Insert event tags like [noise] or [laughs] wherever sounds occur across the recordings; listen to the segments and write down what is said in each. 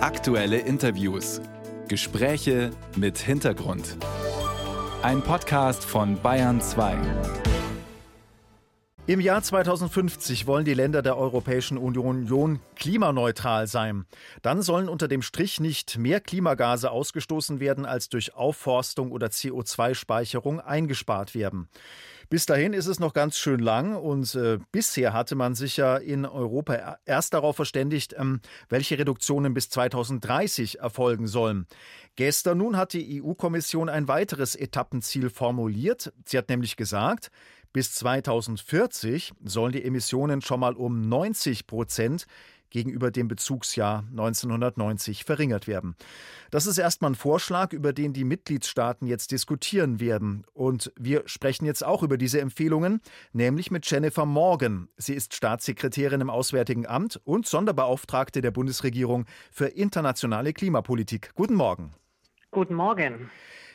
Aktuelle Interviews. Gespräche mit Hintergrund. Ein Podcast von Bayern 2. Im Jahr 2050 wollen die Länder der Europäischen Union klimaneutral sein. Dann sollen unter dem Strich nicht mehr Klimagase ausgestoßen werden, als durch Aufforstung oder CO2-Speicherung eingespart werden. Bis dahin ist es noch ganz schön lang und äh, bisher hatte man sich ja in Europa erst darauf verständigt, ähm, welche Reduktionen bis 2030 erfolgen sollen. Gestern nun hat die EU-Kommission ein weiteres Etappenziel formuliert. Sie hat nämlich gesagt, bis 2040 sollen die Emissionen schon mal um 90 Prozent gegenüber dem Bezugsjahr 1990 verringert werden. Das ist erstmal ein Vorschlag, über den die Mitgliedstaaten jetzt diskutieren werden. Und wir sprechen jetzt auch über diese Empfehlungen, nämlich mit Jennifer Morgan. Sie ist Staatssekretärin im Auswärtigen Amt und Sonderbeauftragte der Bundesregierung für internationale Klimapolitik. Guten Morgen. Guten Morgen.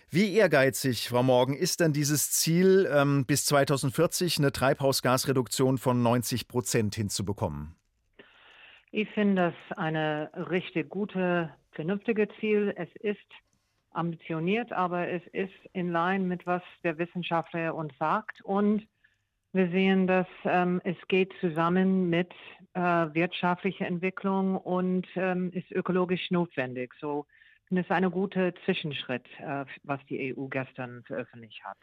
Wie ehrgeizig, Frau Morgen, ist denn dieses Ziel, ähm, bis 2040 eine Treibhausgasreduktion von 90 Prozent hinzubekommen? Ich finde das eine richtig gute, vernünftige Ziel. Es ist ambitioniert, aber es ist in line mit was der Wissenschaftler uns sagt. Und wir sehen, dass ähm, es geht zusammen mit äh, wirtschaftlicher Entwicklung und ähm, ist ökologisch notwendig. So es ist eine gute Zwischenschritt, äh, was die EU gestern veröffentlicht hat.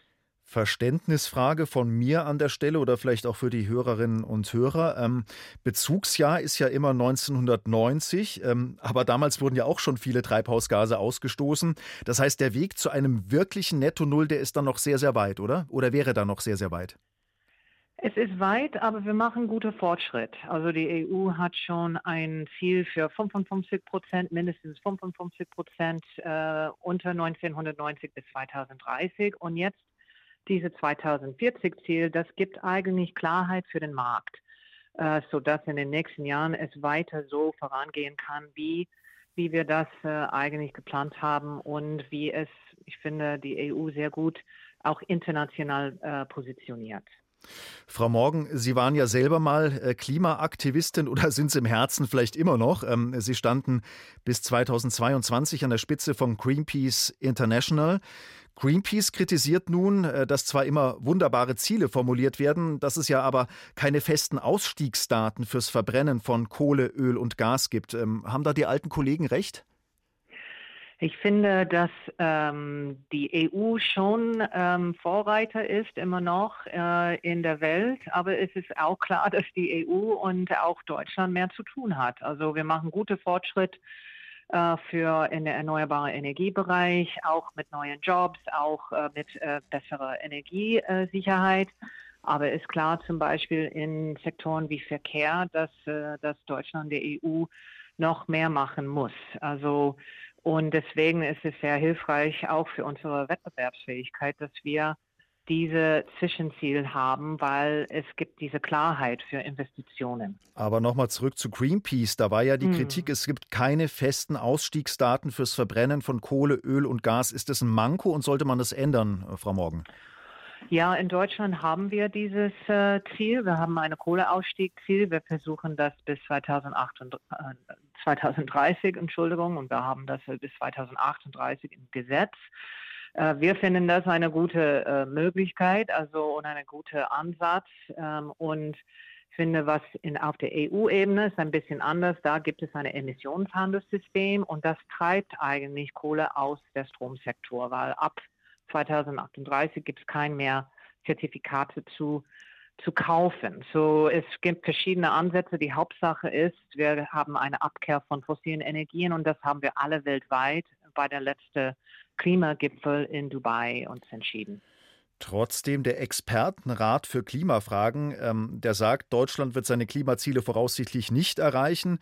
Verständnisfrage von mir an der Stelle oder vielleicht auch für die Hörerinnen und Hörer. Ähm, Bezugsjahr ist ja immer 1990, ähm, aber damals wurden ja auch schon viele Treibhausgase ausgestoßen. Das heißt, der Weg zu einem wirklichen Netto-Null, der ist dann noch sehr, sehr weit, oder? Oder wäre da noch sehr, sehr weit? Es ist weit, aber wir machen gute Fortschritt. Also die EU hat schon ein Ziel für 55 Prozent, mindestens 55 Prozent äh, unter 1990 bis 2030. Und jetzt diese 2040-Ziel, das gibt eigentlich Klarheit für den Markt, äh, sodass in den nächsten Jahren es weiter so vorangehen kann, wie, wie wir das äh, eigentlich geplant haben und wie es, ich finde, die EU sehr gut auch international äh, positioniert. Frau Morgen, Sie waren ja selber mal äh, Klimaaktivistin oder [laughs] sind es im Herzen vielleicht immer noch. Ähm, Sie standen bis 2022 an der Spitze von Greenpeace International. Greenpeace kritisiert nun, äh, dass zwar immer wunderbare Ziele formuliert werden, dass es ja aber keine festen Ausstiegsdaten fürs Verbrennen von Kohle, Öl und Gas gibt. Ähm, haben da die alten Kollegen recht? Ich finde, dass ähm, die EU schon ähm, Vorreiter ist, immer noch äh, in der Welt. Aber es ist auch klar, dass die EU und auch Deutschland mehr zu tun hat. Also wir machen gute Fortschritte äh, für in der erneuerbaren Energiebereich, auch mit neuen Jobs, auch äh, mit äh, besserer Energiesicherheit. Aber ist klar zum Beispiel in Sektoren wie Verkehr, dass, äh, dass Deutschland der EU noch mehr machen muss. Also und deswegen ist es sehr hilfreich auch für unsere Wettbewerbsfähigkeit, dass wir diese Zwischenziel haben, weil es gibt diese Klarheit für Investitionen. Aber nochmal zurück zu Greenpeace. Da war ja die hm. Kritik, es gibt keine festen Ausstiegsdaten fürs Verbrennen von Kohle, Öl und Gas. Ist das ein Manko und sollte man das ändern, Frau Morgen? Ja, in Deutschland haben wir dieses äh, Ziel. Wir haben ein Kohleausstiegsziel. Wir versuchen das bis 2008 äh, 2030, Entschuldigung, und wir haben das bis 2038 im Gesetz. Äh, wir finden das eine gute äh, Möglichkeit, also und einen guten Ansatz. Ähm, und ich finde, was in, auf der EU-Ebene ist ein bisschen anders. Da gibt es ein Emissionshandelssystem und das treibt eigentlich Kohle aus der Stromsektor, weil ab 2038 gibt es kein mehr Zertifikate zu zu kaufen. So, es gibt verschiedene Ansätze. Die Hauptsache ist, wir haben eine Abkehr von fossilen Energien und das haben wir alle weltweit bei der letzten Klimagipfel in Dubai uns entschieden. Trotzdem der Expertenrat für Klimafragen, ähm, der sagt, Deutschland wird seine Klimaziele voraussichtlich nicht erreichen.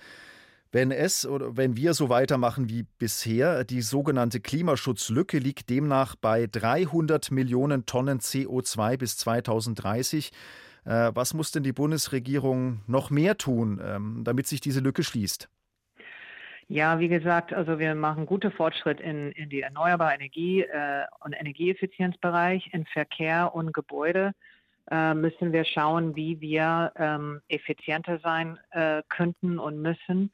Wenn es oder wenn wir so weitermachen wie bisher, die sogenannte Klimaschutzlücke liegt demnach bei 300 Millionen Tonnen CO2 bis 2030. Äh, was muss denn die Bundesregierung noch mehr tun, ähm, damit sich diese Lücke schließt? Ja, wie gesagt, also wir machen gute Fortschritte in, in die erneuerbare Energie äh, und Energieeffizienzbereich, in Verkehr und Gebäude äh, müssen wir schauen, wie wir ähm, effizienter sein äh, könnten und müssen.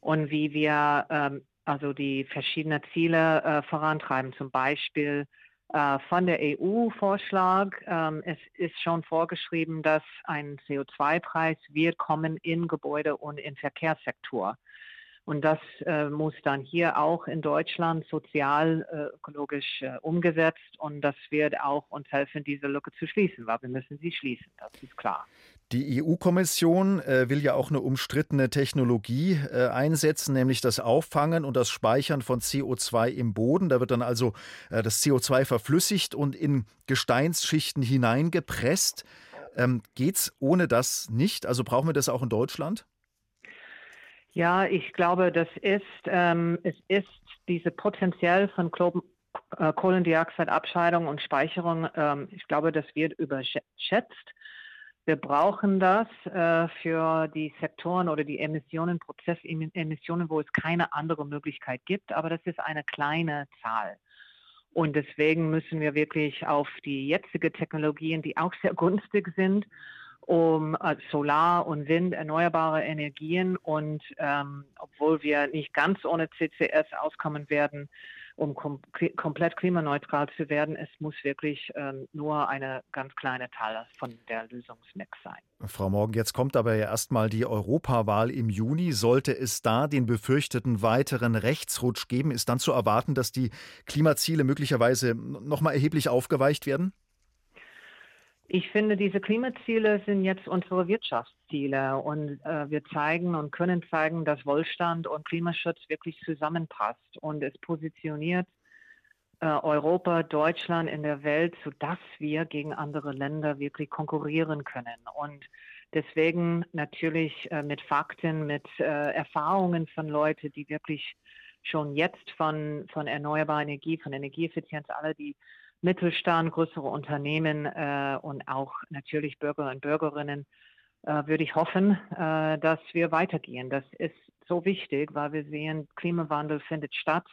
und wie wir ähm, also die verschiedenen Ziele äh, vorantreiben. Zum Beispiel äh, von der EU-Vorschlag. Ähm, es ist schon vorgeschrieben, dass ein CO2-Preis wird kommen in Gebäude und im Verkehrssektor. Und das äh, muss dann hier auch in Deutschland sozial, äh, ökologisch äh, umgesetzt. Und das wird auch uns helfen, diese Lücke zu schließen, weil wir müssen sie schließen. Das ist klar. Die EU-Kommission äh, will ja auch eine umstrittene Technologie äh, einsetzen, nämlich das Auffangen und das Speichern von CO2 im Boden. Da wird dann also äh, das CO2 verflüssigt und in Gesteinsschichten hineingepresst. Ähm, es ohne das nicht? Also brauchen wir das auch in Deutschland? Ja, ich glaube, das ist, ähm, es ist diese potenziell von äh, Kohlendioxidabscheidung und Speicherung, ähm, ich glaube, das wird überschätzt. Wir brauchen das äh, für die Sektoren oder die Emissionen, Prozessemissionen, wo es keine andere Möglichkeit gibt, aber das ist eine kleine Zahl. Und deswegen müssen wir wirklich auf die jetzige Technologien, die auch sehr günstig sind, um äh, Solar und Wind, erneuerbare Energien und ähm, obwohl wir nicht ganz ohne CCS auskommen werden, um kom komplett klimaneutral zu werden, es muss wirklich ähm, nur eine ganz kleine Teil von der Lösungsmix sein. Frau Morgen, jetzt kommt aber ja erstmal die Europawahl im Juni. Sollte es da den befürchteten weiteren Rechtsrutsch geben, ist dann zu erwarten, dass die Klimaziele möglicherweise noch mal erheblich aufgeweicht werden? Ich finde, diese Klimaziele sind jetzt unsere Wirtschaftsziele und äh, wir zeigen und können zeigen, dass Wohlstand und Klimaschutz wirklich zusammenpasst und es positioniert äh, Europa, Deutschland in der Welt, sodass wir gegen andere Länder wirklich konkurrieren können. Und deswegen natürlich äh, mit Fakten, mit äh, Erfahrungen von Leuten, die wirklich schon jetzt von, von erneuerbarer Energie, von Energieeffizienz, alle die Mittelstand, größere Unternehmen äh, und auch natürlich Bürger und Bürgerinnen, äh, würde ich hoffen, äh, dass wir weitergehen. Das ist so wichtig, weil wir sehen, Klimawandel findet statt.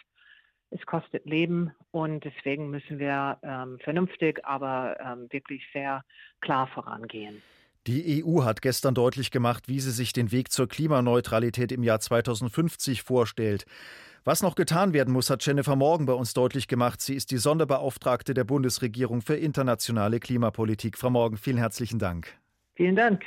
Es kostet Leben und deswegen müssen wir ähm, vernünftig, aber ähm, wirklich sehr klar vorangehen. Die EU hat gestern deutlich gemacht, wie sie sich den Weg zur Klimaneutralität im Jahr 2050 vorstellt. Was noch getan werden muss, hat Jennifer Morgan bei uns deutlich gemacht. Sie ist die Sonderbeauftragte der Bundesregierung für internationale Klimapolitik. Frau Morgan, vielen herzlichen Dank. Vielen Dank.